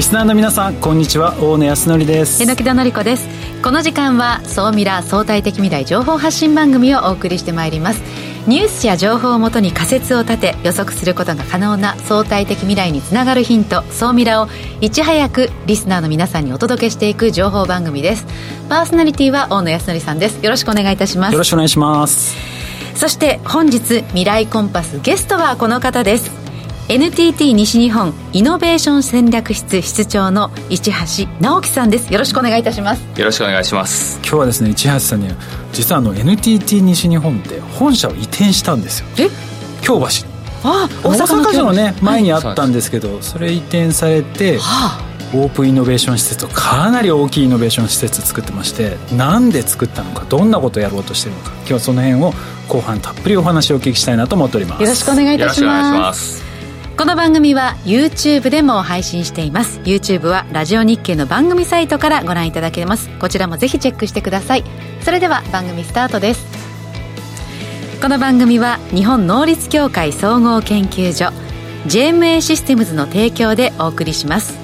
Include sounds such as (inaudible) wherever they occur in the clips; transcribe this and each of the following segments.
リスナーの皆さんこんにちは。大野康則です。榎田紀子です。この時間は総ミラ相対的未来情報発信番組をお送りしてまいります。ニュースや情報をもとに仮説を立て予測することが可能な相対的未来につながるヒント総ミラをいち早くリスナーの皆さんにお届けしていく情報番組です。パーソナリティは大野康則さんです。よろしくお願いいたします。よろしくお願いします。そして本日未来コンパスゲストはこの方です NTT 西日本イノベーション戦略室室長の市橋直樹さんです。よろしくお願いいたします。よろしくお願いします。今日はですね市橋さんに実はあの NTT 西日本で本社を移転したんですよ。え？京橋。あ大阪城のね前にあったんですけど、それ移転されて、はあ。オープンイノベーション施設をかなり大きいイノベーション施設作ってましてなんで作ったのかどんなことをやろうとしてるのか今日はその辺を後半たっぷりお話をお聞きしたいなと思っております。よろしくお願いいたしよろしくお願いしますこの番組は YouTube でも配信しています。YouTube はラジオ日経の番組サイトからご覧いただけます。こちらもぜひチェックしてください。それでは番組スタートです。この番組は日本能率協会総合研究所 JMA システムズの提供でお送りします。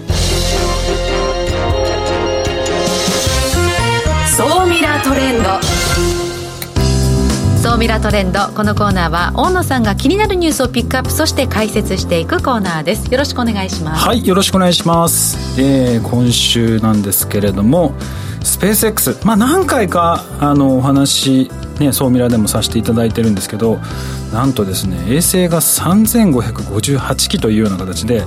総ミラートレンド。ミラトレンド。このコーナーは大野さんが気になるニュースをピックアップそして解説していくコーナーです。よろしくお願いしますはいよろしくお願いします、えー今週なんですけれどもスペース X まあ何回かあのお話ね総ミラでもさせていただいてるんですけどなんとですね衛星が3558機というような形で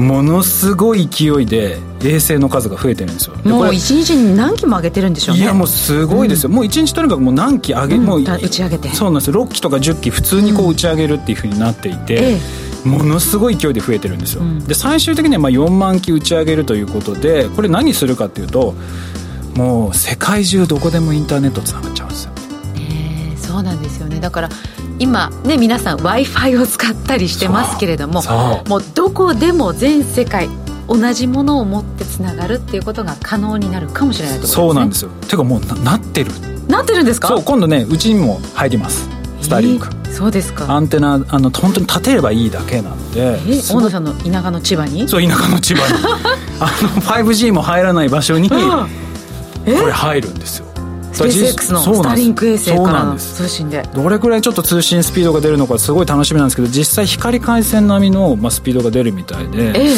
ものすごい勢いで衛星の数が増えてるんですよ。もう一日に何機も上げてるんでしょうね。いやもうすごいですよ、もう一日とにかくもう何機上げ、うん。もうだ打ち上げて。そうなんです。よ6機とか10機普通にこう打ち上げるっていうふうになっていて、えものすごい勢いで増えてるんですよ、うん。で最終的にはまあ4万機打ち上げるということでこれ何するかっていうともう世界中どこでもインターネットつながっちゃうんですよ。えそうなんですよね。だから今ね皆さん w i f i を使ったりしてますけれどももうどこでも全世界同じものを持ってつながるっていうことが可能になるかもしれないとね。そうなんですよ。てかもうななってる。なってるんですか？そう今度ねうちにも入ります。スターリンク、えーそうですか。アンテナあの本当に立てればいいだけなのでえすごい。大野さんの田舎の千葉に？そう田舎の千葉に。(laughs) あの 5G も入らない場所にこえ？れ入るんですよスペース X のスターリンク衛星から通信で。どれくらいちょっと通信スピードが出るのかすごい楽しみなんですけど実際光回線並みの、まあ、スピードが出るみたいでええ。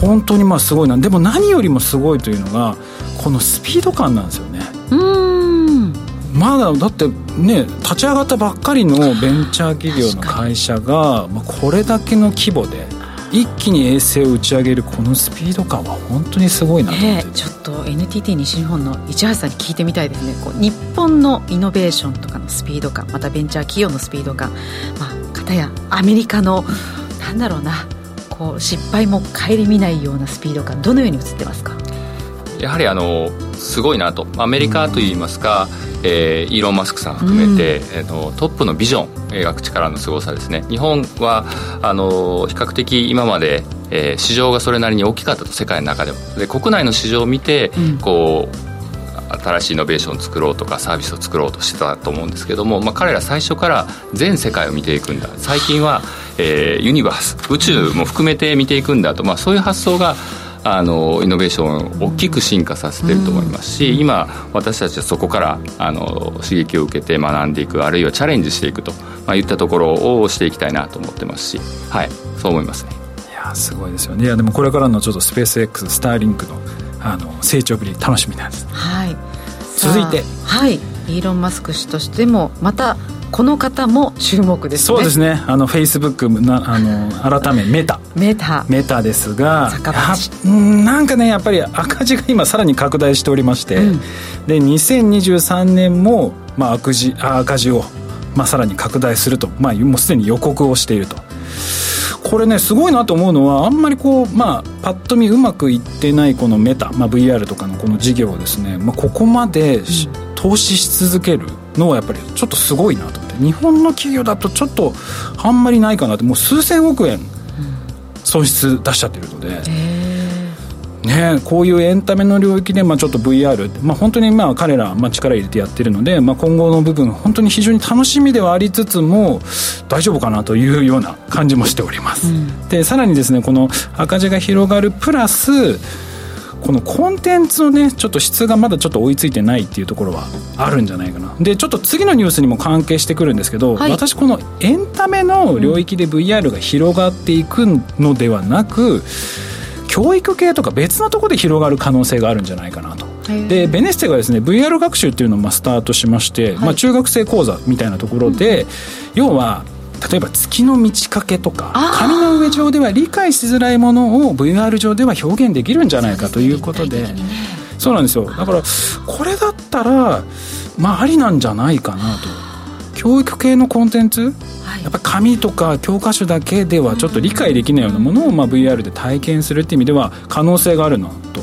本当にまあすごいなでも何よりもすごいというのがこのスピード感なんですよね。うーん。まだだってね立ち上がったばっかりのベンチャー企業の会社が、まあ、これだけの規模で一気に衛星を打ち上げるこのスピード感は本当にすごいなと思って、えーちょっと NTT 西日本の市橋さんに聞いてみたいですね。こう日本のイノベーションとかのスピード感またベンチャー企業のスピード感まあかたやアメリカのなんだろうなこう失敗も顧みないようなスピード感どのように映ってますか？やはりあのすごいなと。アメリカといいますか、えーイーロン・マスクさん含めて、えーのトップのビジョン描く力のすごさですね。日本はあの比較的今まで、えー市場がそれなりに大きかったと世界の中でも。で国内の市場を見て、うん。こう新しいイノベーションを作ろうとかサービスを作ろうとしてたと思うんですけども、まあ、彼ら最初から全世界を見ていくんだ。最近は、えーユニバース宇宙も含めて見ていくんだと、まあ、そういう発想があのイノベーションを大きく進化させてると思いますし、今私たちはそこからあの刺激を受けて学んでいくあるいはチャレンジしていくと、まあ、いったところをしていきたいなと思ってますしはいそう思いますね。いやすごいですよね。いやでもこれからのちょっとスペース X スターリンクのあの成長ぶり楽しみなんですはい。続いて。はい。イーロン・マスク氏としてもまたこの方も注目ですね。そうですね。あのフェイスブックなあの改めメタ。メタ。メタですがなんかねやっぱり赤字が今さらに拡大しておりまして、うん。で2023年も、まあ、赤字あ赤字を、まあ、さらに拡大すると、まあ、もうすでに予告をしていると。これねすごいなと思うのはあんまりこう、まあ、パッと見うまくいってないこのメタ、まあ、VR とかのこの事業をですね、まあ、ここまでし、投資し続けるのはやっぱりちょっとすごいなと思って。日本の企業だとちょっとあんまりないかなって。もう数千億円損失出しちゃってるので、へね、こういうエンタメの領域で、まあ、ちょっと VR、まあ、本当にまあ彼ら、まあ、力入れてやってるので、まあ、今後の部分本当に非常に楽しみではありつつも大丈夫かなというような感じもしております、うん、でさらにですねこの赤字が広がるプラスこのコンテンツのねちょっと質がまだちょっと追いついてないっていうところはあるんじゃないかな。でちょっと次のニュースにも関係してくるんですけど、はい、私このエンタメの領域で VR が広がっていくのではなく、うん。教育系とか別のところで広がる可能性があるんじゃないかなと。でベネッセがですね VR 学習っていうのをまあスタートしまして、はい、まあ、中学生講座みたいなところで、うん、要は例えば月の満ち欠けとか紙の上上では理解しづらいものを VR 上では表現できるんじゃないかということで。そうなんですよ。だからこれだったらまあありなんじゃないかなと教育系のコンテンツ？やっぱ紙とか教科書だけではちょっと理解できないようなものをまあ VR で体験するっていう意味では可能性があるなと。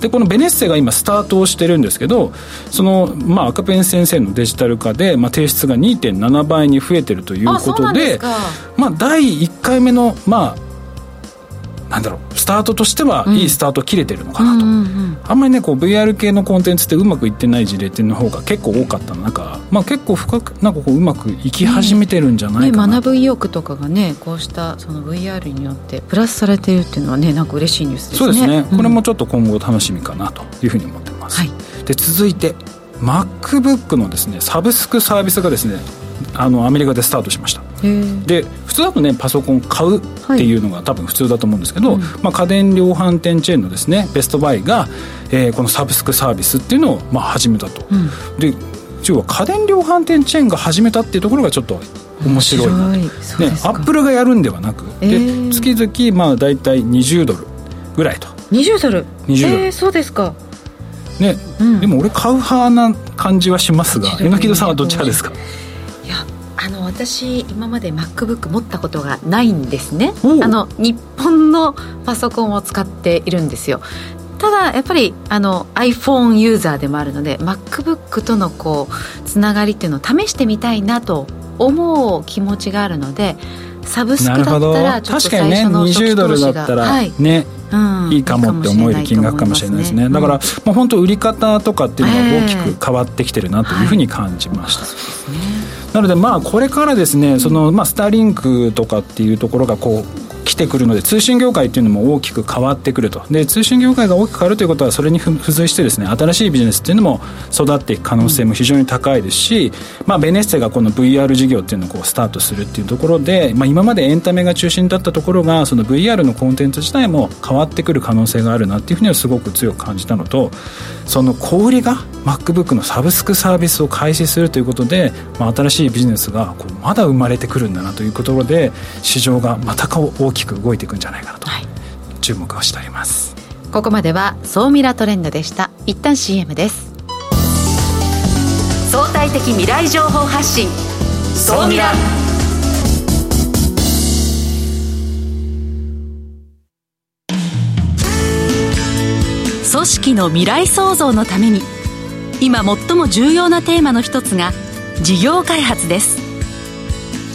でこのベネッセが今スタートをしてるんですけどその、まあ、赤ペン先生のデジタル化で、まあ、提出が2.7倍に増えてるということでまあ、第1回目の、まあ、なんだろうスタートとしてはいいスタート切れてるのかなと、あんまりねこう VR 系のコンテンツってうまくいってない事例っていうの方が結構多かった中、まあ、結構深くなんかこううまくいき始めてるんじゃないかな、ねね、学ぶ意欲とかがねこうしたその VR によってプラスされているっていうのはねなんか嬉しいニュースですね。そうですね、これもちょっと今後楽しみかなというふうに思ってます、はい、で続いて MacBook のですねサブスクサービスがですねあのアメリカでスタートしました。で普通だとねパソコン買うっていうのが多分普通だと思うんですけど、はい、まあ、家電量販店チェーンのですねベストバイが、えー、このサブスクサービスっていうのをまあ始めたと、うん、で要は家電量販店チェーンが始めたっていうところがちょっと面白い。なと、ね、アップルがやるんではなく、えー、で月々まあ大体20ドルぐらいと。20ドル？20ドル、えー、そうですか。ね、うん、でも俺買う派な感じはしますが榎戸さんはどっち派ですか？あの私今まで MacBook 持ったことがないんですね。あの日本のパソコンを使っているんですよ。ただやっぱりあの iPhone ユーザーでもあるので MacBook とのこうつながりっていうのを試してみたいなと思う気持ちがあるのでサブスクだったらちょっと最初の初期投資が、ね、20ドルだったらね、うん、いいかもって思える金額かもしれないですね、だから、まあ、本当売り方とかっていうのが大きく変わってきてるなというふうに感じました、はい、なのでまあこれからですねその、まあ、スターリンクとかっていうところがこう来てくるので通信業界っていうのも大きく変わってくると。で通信業界が大きく変わるということはそれに付随してですね新しいビジネスっていうのも育っていく可能性も非常に高いですし、まあ、ベネッセがこの VR 事業っていうのをこうスタートするっていうところで、まあ、今までエンタメが中心だったところがその VR のコンテンツ自体も変わってくる可能性があるなっていうふうにはすごく強く感じたのとその小売りが MacBook のサブスクサービスを開始するということで、まあ、新しいビジネスがこうまだ生まれてくるんだなというところで市場がまた大きくく動いていくんじゃないかなと、注目をしております。ここまでは総ミラトレンドでした。一旦 CM です。相対的未来情報発信。総ミラ。組織の未来創造のために今最も重要なテーマの一つが事業開発です。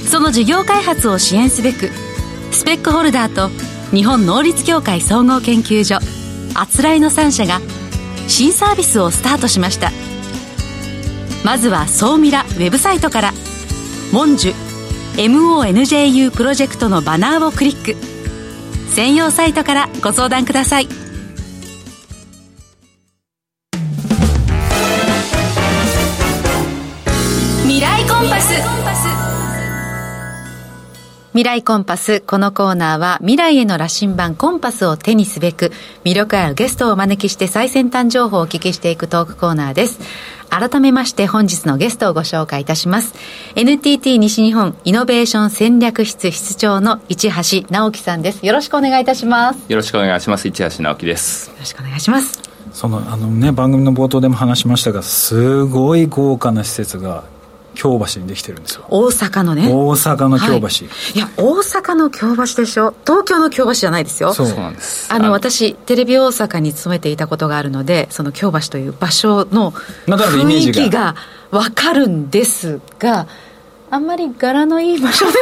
その事業開発を支援すべくスペックホルダーと日本能率協会総合研究所あつらいの3社が新サービスをスタートしました。まずは総ミラウェブサイトから「モンジュ MONJU プロジェクト」のバナーをクリック。専用サイトからご相談ください。未来コンパス。このコーナーは未来への羅針盤コンパスを手にすべく魅力あるゲストをお招きして最先端情報をお聞きしていくトークコーナーです。改めまして本日のゲストをご紹介いたします。NTT 西日本イノベーション戦略室室長の市橋直樹さんです。よろしくお願いいたします。よろしくお願いします。市橋直樹です。よろしくお願いします。そのあのね番組の冒頭でも話しましたがすごい豪華な施設が京橋にできてるんですよ。大阪のね。大阪の京橋、はい、いや大阪の京橋でしょ。東京の京橋じゃないですよ。そう。なんです。あの私テレビ大阪に勤めていたことがあるのでその京橋という場所の雰囲気が分かるんですがあんまり柄のいい場所で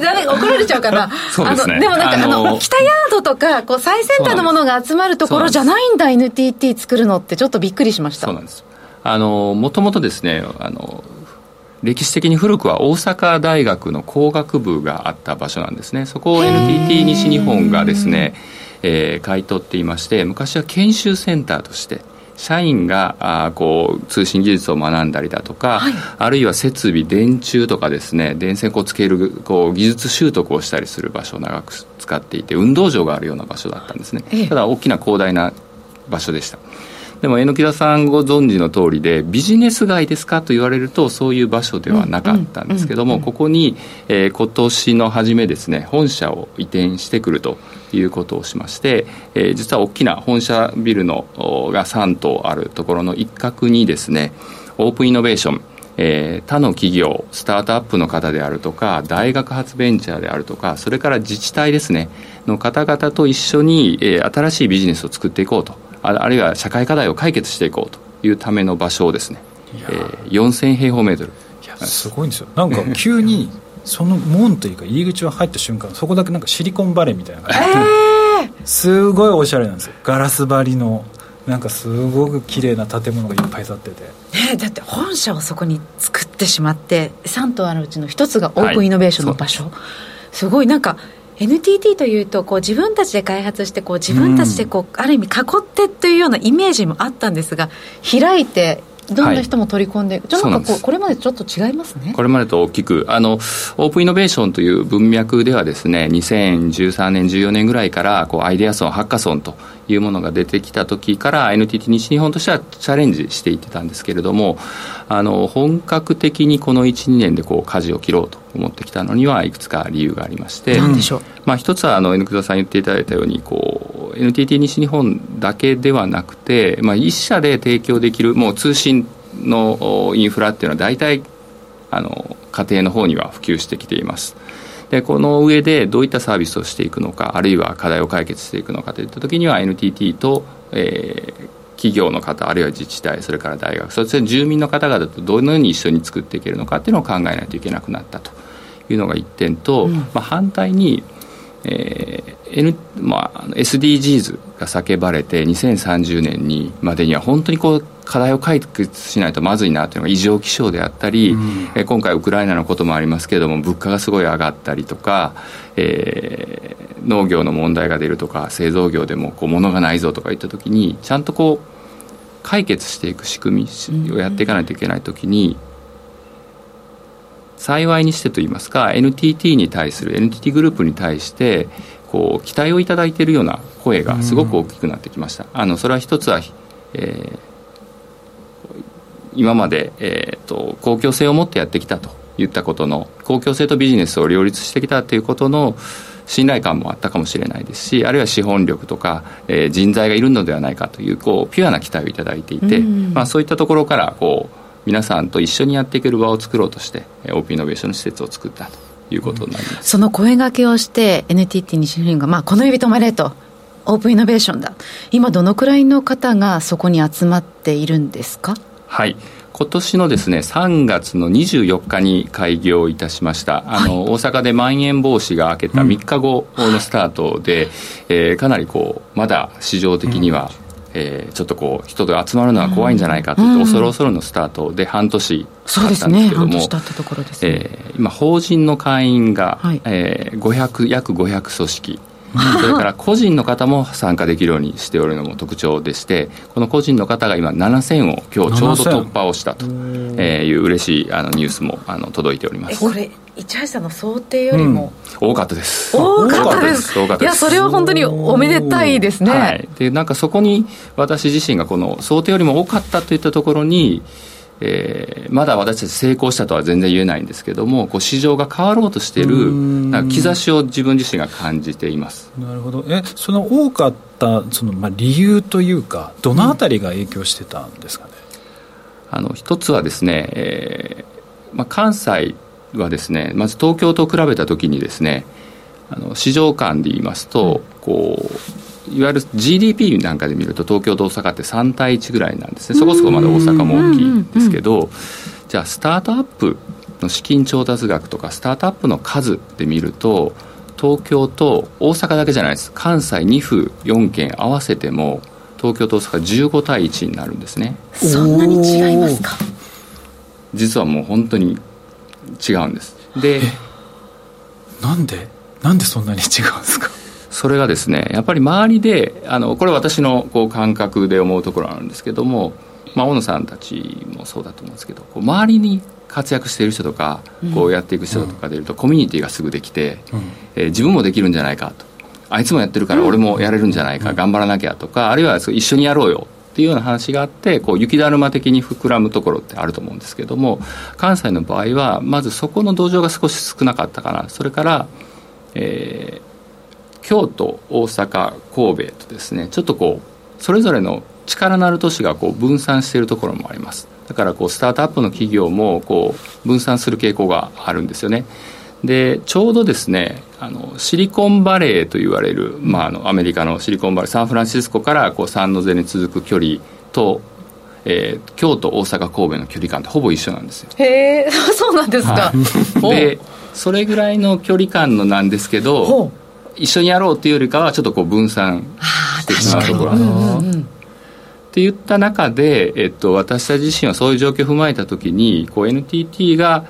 誰 (laughs) 怒られちゃうかな。そうですね。あのでもなんかあの北ヤードとかこう最先端のものが集まるところじゃないんだ NTT 作るのってちょっとびっくりしました。そうなんです。あのもともとですねあの歴史的に古くは大阪大学の工学部があった場所なんですね。そこを NTT 西日本がですね、えー、買い取っていまして昔は研修センターとして社員があこう通信技術を学んだりだとか、はい、あるいは設備電柱とかですね電線をつけるこう技術習得をしたりする場所を長く使っていて運動場があるような場所だったんですね、ええ、ただ大きな広大な場所でしたでも榎田さんご存知の通りでビジネス街ですかと言われるとそういう場所ではなかったんですけども、ここに、えー、今年の初めですね本社を移転してくるということをしまして、えー、実は大きな本社ビルのが3棟あるところの一角にですねオープンイノベーションえー、他の企業スタートアップの方であるとか大学発ベンチャーであるとかそれから自治体ですねの方々と一緒に、えー、新しいビジネスを作っていこうとあるいは社会課題を解決していこうというための場所をですね、えー、4000平方メートル。いやすごいんですよ。なんか急に (laughs) その門というか入り口が入った瞬間そこだけなんかシリコンバレーみたいな感じで、えー、すごいおしゃれなんですよ。ガラス張りのなんかすごく綺麗な建物がいっぱい建ってて、えー、だって本社をそこに作ってしまって3棟あるうちの1つがオープンイノベーションの場所、はい、すごいなんか NTT というとこう自分たちで開発してこう自分たちでこう、ある意味囲ってというようなイメージもあったんですが開いてどんな人も取り込んで、はい、じゃなんかここれまでちょっと違いますね。これまでと大きくあのオープンイノベーションという文脈ではですね2013年14年ぐらいからこうアイデアソンハッカソンというものが出てきた時から NTT 西日本としてはチャレンジしていってたんですけれどもあの本格的にこの12年でこう舵を切ろうと思ってきたのにはいくつか理由がありまして何でしょう、まあ、一つはあの N 久さん言っていただいたようにこう NTT 西日本だけではなくて、まあ、一社で提供できるもう通信のインフラっていうのは大体あの家庭の方には普及してきています。でこの上でどういったサービスをしていくのかあるいは課題を解決していくのかといった時には NTT と、えー、企業の方あるいは自治体それから大学そして住民の方々とどのように一緒に作っていけるのかっていうのを考えないといけなくなったというのが一点と、うん、まあ、反対に、えー N まあ、SDGs が叫ばれて2030年にまでには本当にこう課題を解決しないとまずいなというのが異常気象であったり、うん、え今回ウクライナのこともありますけれども物価がすごい上がったりとか、えー、農業の問題が出るとか製造業でもこう物がないぞとかいった時にちゃんとこう解決していく仕組みをやっていかないといけない時に、幸いにしてといいますか NTT に対する NTT グループに対してこう期待をいただいているような声がすごく大きくなってきました。あのそれは一つは、えー今まで、えーと、公共性を持ってやってきたといったことの公共性とビジネスを両立してきたということの信頼感もあったかもしれないですしあるいは資本力とか、えー、人材がいるのではないかというこうピュアな期待をいただいていて、まあ、そういったところからこう皆さんと一緒にやっていける場を作ろうとしてオープンイノベーションの施設を作ったということになります、その声がけをして NTT 西日本が、まあ、この指止まれとオープンイノベーションだ。今どのくらいの方がそこに集まっているんですか？はい。今年のですね3月の24日に開業いたしました、あの、はい、大阪でまん延防止が明けた3日後のスタートで、うん、えー、かなりこうまだ市場的には、うん、えー、ちょっとこう人が集まるのは怖いんじゃないかといって、うん、恐る恐るのスタートで半年経ったんですけども、ね、えー、今法人の会員が、はい、えー、500約500組織それから個人の方も参加できるようにしておるのも特徴でしてこの個人の方が今7000を今日ちょうど突破をしたという嬉しいあのニュースもあの届いております。これ市橋さんの想定よりも、うん、多かったです。多かったです。多かったです。いやそれは本当におめでたいですね、はい、でなんかそこに私自身がこの想定よりも多かったといったところにえー、まだ私たち成功したとは全然言えないんですけどもこう市場が変わろうとしている兆しを自分自身が感じています。なるほど。えその多かったその、まあ、理由というかどのあたりが影響してたんですかね、うん、あの一つはですね、えーまあ、関西はですねまず東京と比べた時にですねあの市場間で言いますと、こういわゆる GDP なんかで見ると東京と大阪って3対1ぐらいなんですね。そこそこまだ大阪も大きいんですけどじゃあスタートアップの資金調達額とかスタートアップの数で見ると東京と大阪だけじゃないです。関西2府4県合わせても東京と大阪15対1になるんですね。そんなに違いますか？実はもう本当に違うんです。でなんで？なんでそんなに違うんですか？それがですねやっぱり周りであのこれ私のこう感覚で思うところなんですけども、まあ、大野さんたちもそうだと思うんですけどこう周りに活躍している人とか、こうやっていく人とかでいると、コミュニティがすぐできて、うん、えー、自分もできるんじゃないかと。あいつもやってるから俺もやれるんじゃないか、頑張らなきゃとかあるいは一緒にやろうよっていうような話があってこう雪だるま的に膨らむところってあると思うんですけども関西の場合はまずそこの土壌が少し少なかったかな。それから、えー、京都大阪神戸とですねちょっとこうそれぞれの力のある都市がこう分散しているところもあります。だからこうスタートアップの企業もこう分散する傾向があるんですよね。でちょうどですねあのシリコンバレーと言われる、まあ、あのアメリカのシリコンバレーサンフランシスコからこうサンノゼに続く距離と、えー、京都大阪神戸の距離感ってほぼ一緒なんですよ。へえ (laughs) そうなんですか、はい、でそれぐらいの距離感のなんですけど一緒にやろうっていうよりかはちょっとこう分散してしまうところ。って言った中で、えっと、私たち自身はそういう状況を踏まえたときにこう NTT が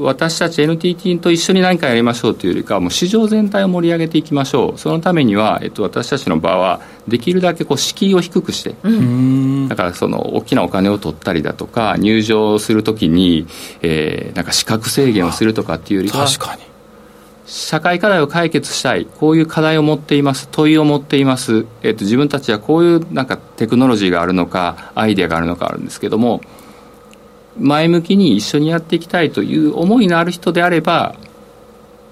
私たち NTT と一緒に何かやりましょうというよりかもう市場全体を盛り上げていきましょう。そのためには、えっと、私たちの場はできるだけこう敷居を低くして、うん、だからその大きなお金を取ったりだとか入場するときに、えー、なんか資格制限をするとかっていうよりか確かに社会課題を解決したいこういう課題を持っています問いを持っています、えっと、自分たちはこういうなんかテクノロジーがあるのかアイデアがあるのかあるんですけども前向きに一緒にやっていきたいという思いのある人であれば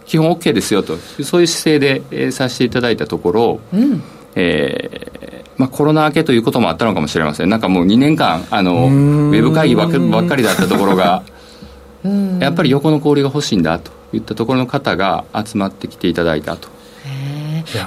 基本 OK ですよと。そういう姿勢で、えー、させていただいたところ、うん。えーまあ、コロナ明けということもあったのかもしれません。なんかもう2年間あのウェブ会議ばっかりだったところがやっぱり横の氷が欲しいんだといったところの方が集まってきていただいたと。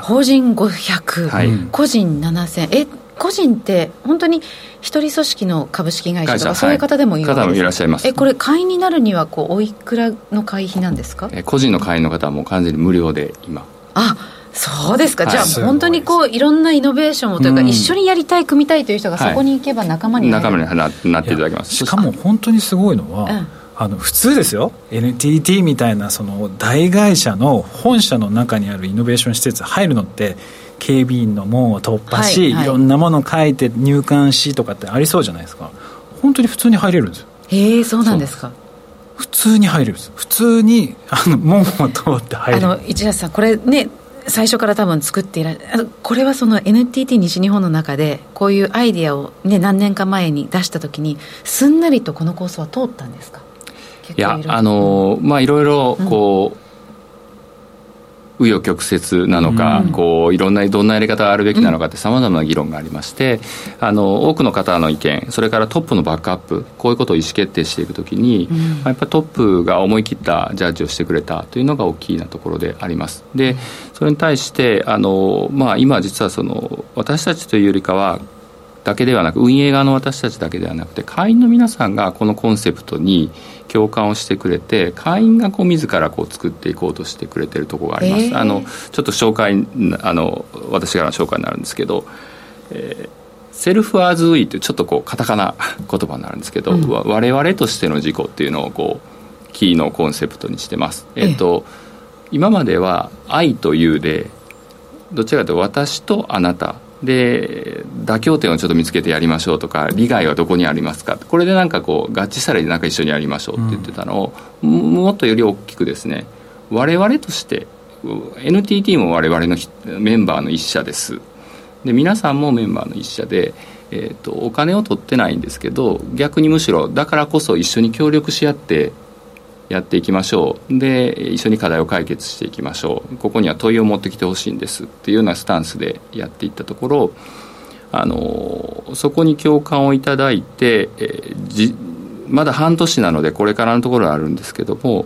法人500、はい、個人7000え個人って本当に一人組織の株式会社とかそういう方でもいい方もいらっしゃいます。えこれ会員になるにはこうおいくらの会費なんですか？え個人の会員の方はもう完全に無料で今。あそうですか、はい、じゃあ本当にこういろんなイノベーションをというか、一緒にやりたい組みたいという人がそこに行けば仲間になる、はい、仲間になっていただきます。しかも本当にすごいのは、うんあの普通ですよ。NTT みたいなその大会社の本社の中にあるイノベーション施設入るのって警備員の門を突破し、はいはい、いろんなものを書いて入館しとかってありそうじゃないですか。本当に普通に入れるんですよ。へえそうなんですか。普通に入れるんです普通にあの門を通って入れる。あの市橋さんこれね最初から多分作っていらこれはその NTT 西日本の中でこういうアイディアを、ね、何年か前に出した時にすんなりとこのコースは通ったんですか？いやあのまあいろいろこう、紆余曲折なのか、うん、こういろんなどんなやり方があるべきなのかってさまざまな議論がありまして、あの多くの方の意見それからトップのバックアップこういうことを意思決定していくときに、うん、やっぱりトップが思い切ったジャッジをしてくれたというのが大きいなところであります。でそれに対してあの、まあ、今実はその私たちというよりかはだけではなく運営側の私たちだけではなくて会員の皆さんがこのコンセプトに共感をしてくれて会員がこう自らこう作っていこうとしてくれてるところがあります、えー、あのちょっと紹介あの私からの紹介になるんですけど、えー、セルフアズウィーというちょっとこうカタカナ言葉になるんですけど、うん、我々としての自己っていうのをこうキーのコンセプトにしてます、えっ、ー、と、今までは「愛」というでどちらかというと私とあなたで妥協点をちょっと見つけてやりましょうとか利害はどこにありますか？これでなんかこう合致されてなんか一緒にやりましょうって言ってたのを、うん、もっとより大きくですね我々として NTT も我々のメンバーの一社です。で皆さんもメンバーの一社で、えーとお金を取ってないんですけど逆にむしろだからこそ一緒に協力し合ってやっていきましょう。で一緒に課題を解決していきましょう。ここには問いを持ってきてほしいんですっていうようなスタンスでやっていったところあのそこに共感をいただいて、えー、じまだ半年なのでこれからのところはあるんですけども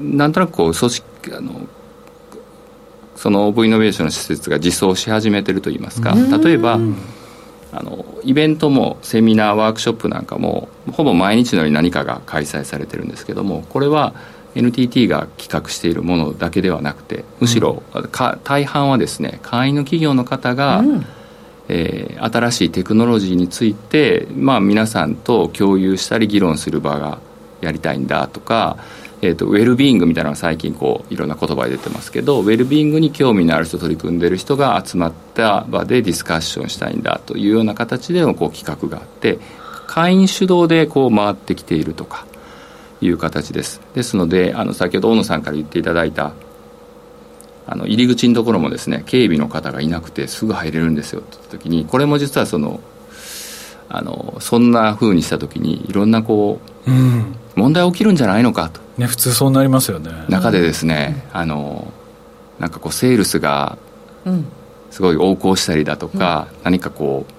なんとなくこう組織あのそのオープンイノベーションの施設が実装し始めてるといいますか。例えばあのイベントもセミナーワークショップなんかもほぼ毎日のように何かが開催されてるんですけどもこれは NTT が企画しているものだけではなくてむしろ、うん、大半はですね会員の企業の方が、うん、えー、新しいテクノロジーについて、まあ、皆さんと共有したり議論する場がやりたいんだとかえーと、ウェルビーイングみたいなのが最近こういろんな言葉で出てますけどウェルビーイングに興味のある人取り組んでる人が集まった場でディスカッションしたいんだというような形でのこう企画があって会員主導でこう回ってきているとかいう形です。ですのであの先ほど大野さんから言っていただいたあの入り口のところもですね警備の方がいなくてすぐ入れるんですよって言った時にこれも実はそのあのそんなふうにした時にいろんなこう、うん、問題起きるんじゃないのかと、ね、普通そうなりますよね。中でですね、うん、あのなんかこうセールスがすごい横行したりだとか、うん、何かこう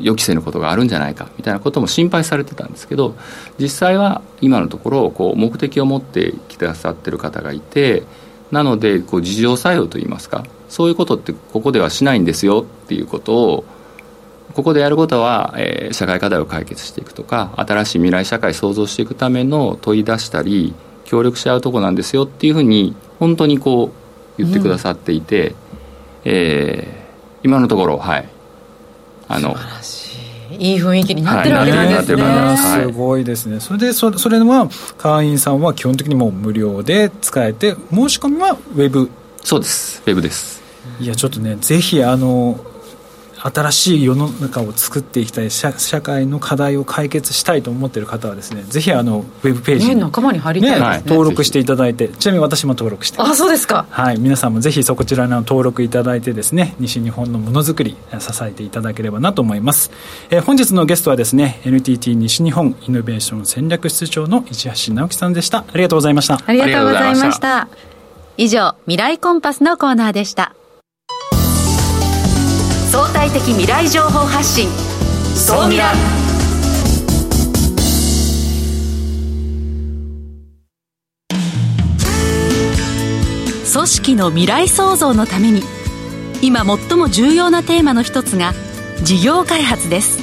予期せぬことがあるんじゃないかみたいなことも心配されてたんですけど実際は今のところこう目的を持ってきてくださってる方がいてなのでこう自浄作用といいますかそういうことってここではしないんですよっていうことをここでやることは、えー、社会課題を解決していくとか新しい未来社会を創造していくための問い出したり協力し合うとこなんですよっていうふうに本当にこう言ってくださっていて、うん、えー、今のところはい。あのい。い雰囲気になってるわけなんですね、はい、す。ごいですね。それでそそれは会員さんは基本的にもう無料で使えて申し込みはウェブ。そうです。ウェブです。いやちょっとねぜひあの新しい世の中を作っていきたい社社会の課題を解決したいと思っている方はですねぜひあのウェブページに、ね、仲間に入りたい、ね。ね、登録していただいてちなみに私も登録してあそうですか。はい皆さんもぜひそこちらの登録いただいてですね西日本のものづくり支えていただければなと思います、えー、本日のゲストはですね NTT 西日本イノベーション戦略室長の市橋直樹さんでした。ありがとうございました。ありがとうございました。以上未来コンパスのコーナーでした相対的未来情報発信。総ミラ組織の未来創造のために今最も重要なテーマの一つが事業開発です。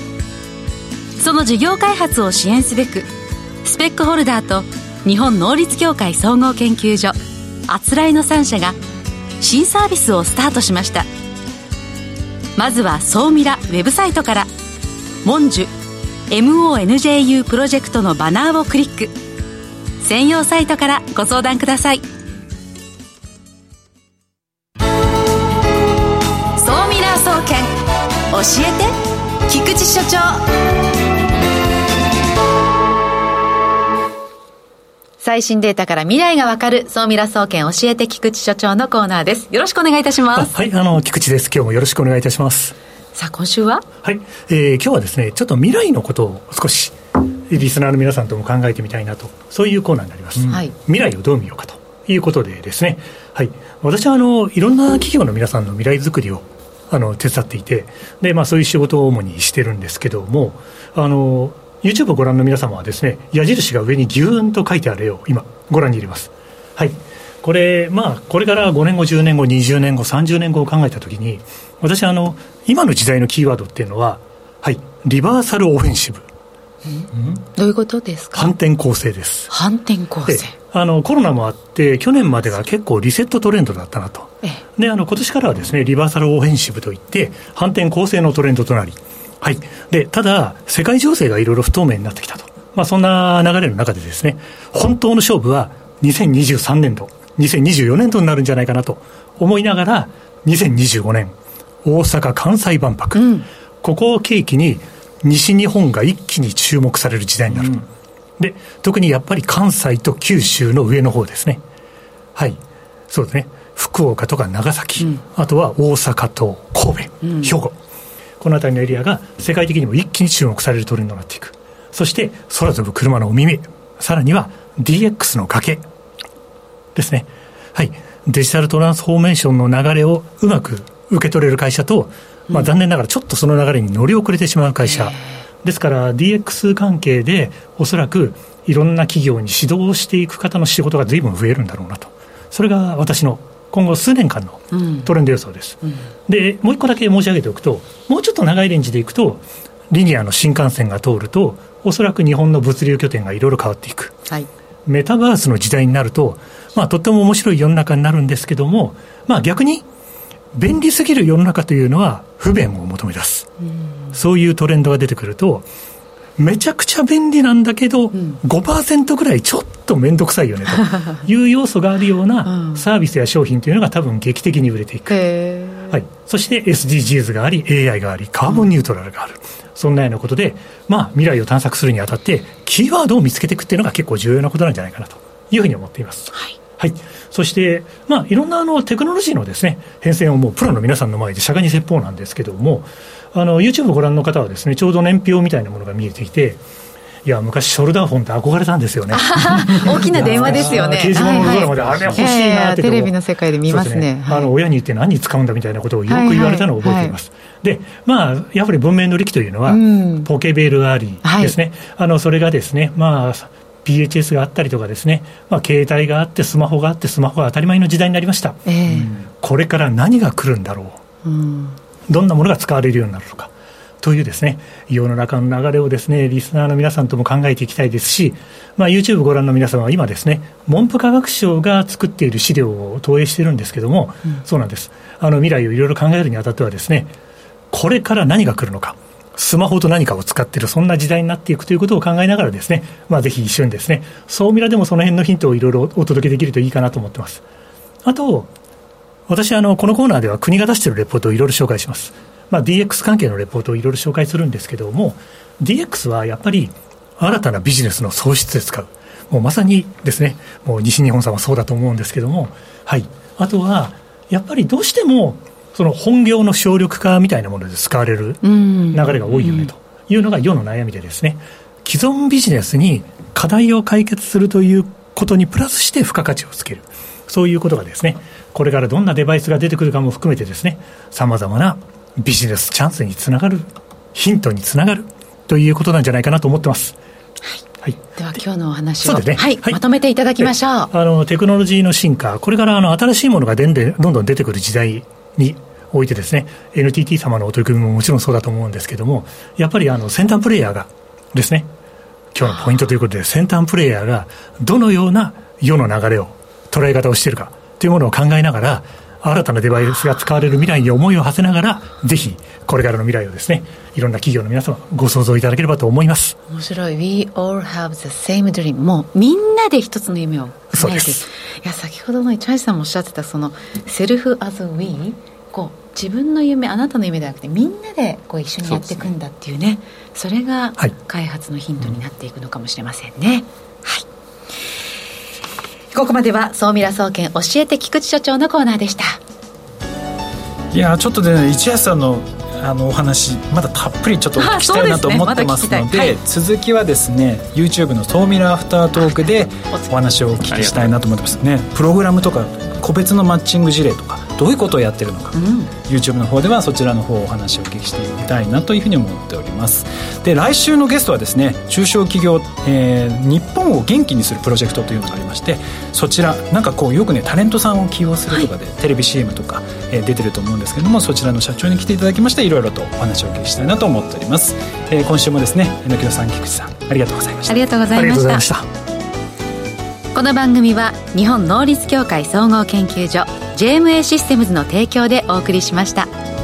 その事業開発を支援すべくスペックホルダーと日本能率協会総合研究所あつらいの3社が新サービスをスタートしました「まずは総ミラウェブサイトから「モンジュ MONJU プロジェクト」のバナーをクリック。専用サイトからご相談ください。総ミラー総研教えて菊池所長。最新データから未来がわかる、総ミラ総研教えて菊池所長のコーナーです。よろしくお願いいたします。はい、あの、菊池です。今日もよろしくお願いいたします。さあ、今週は？はい、えー、今日はですね、ちょっと未来のことを少し、リスナーの皆さんとも考えてみたいなと、そういうコーナーになります。うん、未来をどう見ようかということでですね、はい、私はあの、いろんな企業の皆さんの未来づくりをあの手伝っていてで、まあ、そういう仕事を主にしてるんですけどもあの YouTube をご覧の皆様はですね矢印が上にぎゅーんと書いてある絵を今ご覧に入れます。はい。これまあこれから5年後10年後20年後30年後を考えたときに私あの今の時代のキーワードっていうのははいリバーサルオフェンシブ。どういうことですか？反転攻勢です。反転攻勢。あのコロナもあって去年までが結構リセットトレンドだったなと。であの今年からはですねリバーサルオフェンシブといって反転攻勢のトレンドとなりはい、でただ、世界情勢がいろいろ不透明になってきたと、まあ、そんな流れの中で、ですね本当の勝負は2023年度、2024年度になるんじゃないかなと思いながら、2025年、大阪・関西万博、うん、ここを契機に、西日本が一気に注目される時代になると、うん、で特にやっぱり関西と九州の上の方ですね。はい。そうですね。福岡とか長崎、うん、あとは大阪と神戸、兵庫、この辺りのエリアが世界的にも一気に注目されるトレンドになっていく。そして空飛ぶ車のお耳さらには DX の崖ですね。はい。デジタルトランスフォーメーションの流れをうまく受け取れる会社と、まあ、残念ながらちょっとその流れに乗り遅れてしまう会社、ですから DX 関係でおそらくいろんな企業に指導していく方の仕事が随分増えるんだろうなと。それが私の今後数年間のトレンド予想です、うん。うん、でもう一個だけ申し上げておくともうちょっと長いレンジでいくとリニアの新幹線が通るとおそらく日本の物流拠点がいろいろ変わっていく、はい、メタバースの時代になると、まあ、とっても面白い世の中になるんですけども、まあ、逆に便利すぎる世の中というのは不便を求め出す、うそういうトレンドが出てくるとめちゃくちゃ便利なんだけど、うん、5%ぐらいちょっと面倒くさいよねと。(laughs) いう要素があるようなサービスや商品というのが多分劇的に売れていく、はい、そして SDGs があり AI がありカーボンニュートラルがある、うん、そんなようなことで、まあ、未来を探索するにあたってキーワードを見つけていくっていうのが結構重要なことなんじゃないかなと。いうふうに思っています。はい。はい、そして、まあ、いろんなあのテクノロジーのです、ね、変遷をもうプロの皆さんの前で釈迦に説法なんですけども、あの YouTube をご覧の方はですねちょうど年表みたいなものが見えていていや昔ショルダーフォンって憧れたんですよね。(laughs) 大きな電話ですよね。掲示板のドラマであれ欲しいなって、テレビの世界で見ますね、ね、あの親に言って何に使うんだみたいなことをよく言われたのを覚えています、でまあやっぱり文明の利器というのは、ポケベルがありですね、あのそれがですねまあ PHS があったりとかですね、まあ、携帯があってスマホがあってスマホが当たり前の時代になりました、えー、これから何が来るんだろう、うん、どんなものが使われるようになるのかというですね世の中の流れをですねリスナーの皆さんとも考えていきたいですし、まあ、YouTube ご覧の皆様は今ですね文部科学省が作っている資料を投影しているんですけども、うん、そうなんですあの未来をいろいろ考えるにあたってはですねこれから何が来るのかスマホと何かを使っている、そんな時代になっていくということを考えながらですね、まあ、ぜひ一緒にですね、総ミラでもその辺のヒントをいろいろお届けできるといいかなと思ってます。あと、私、あの、このコーナーでは国が出しているレポートをいろいろ紹介します。まあ、DX 関係のレポートをいろいろ紹介するんですけども、DX はやっぱり新たなビジネスの創出で使う。もうまさにですね、もう西日本さんはそうだと思うんですけども、はい。あとは、やっぱりどうしても、その本業の省力化みたいなもので使われる流れが多いよねというのが世の悩みでですね、既存ビジネスに課題を解決するということにプラスして付加価値をつける。そういうことがですね、これからどんなデバイスが出てくるかも含めてですね、さまざまなビジネスチャンスにつながる、ヒントにつながるということなんじゃないかなと思ってます。はい、では今日のお話を、ね。はい、はい、まとめていただきましょう。あのテクノロジーの進化、これからあの新しいものがでんでどんどん出てくる時代においてですね、NTT 様のお取り組みももちろんそうだと思うんですけども、やっぱりあの先端プレイヤーがですね、今日のポイントということで、先端プレイヤーがどのような世の流れを、捉え方をしているかというものを考えながら、新たなデバイスが使われる未来に思いを馳せながら、ぜひ、これからの未来をですね、いろんな企業の皆様、ご想像いただければと思います。面白い。We all have the same dream. もう、みんなで一つの夢を叶えていや、先ほどのチャイさんもおっしゃってた、その、セルフ as we こう自分の夢あなたの夢ではなくてみんなでこう一緒にやっていくんだっていうね。それが開発のヒントになっていくのかもしれませんね、はい、ここまでは総ミラ総研教えて菊池所長のコーナーでした。いやちょっとね一橋さんのあのお話まだたっぷりちょっとお聞きしたいなと思ってますので、ね。はい、続きはですね YouTube の「総ミラアフタートーク」でお話をお聞きしたいなと思ってますね。プログラムとか個別のマッチング事例とかどういうことをやってるのか、うん、YouTube の方ではそちらの方お話をお聞きしてみたいなというふうに思っております。で来週のゲストはですね中小企業、えー、日本を元気にするプロジェクトというのがありましてそちらなんかこうよくねタレントさんを起用するとかで、はい、テレビ CM とか、えー、出てると思うんですけどもそちらの社長に来ていただきましていろいろとお話をお聞きしたいなと思っております、えー、今週もですね榎木さん菊池さんありがとうございました。ありがとうございましたこの番組は日本能率協会総合研究所 JMA システムズの提供でお送りしました。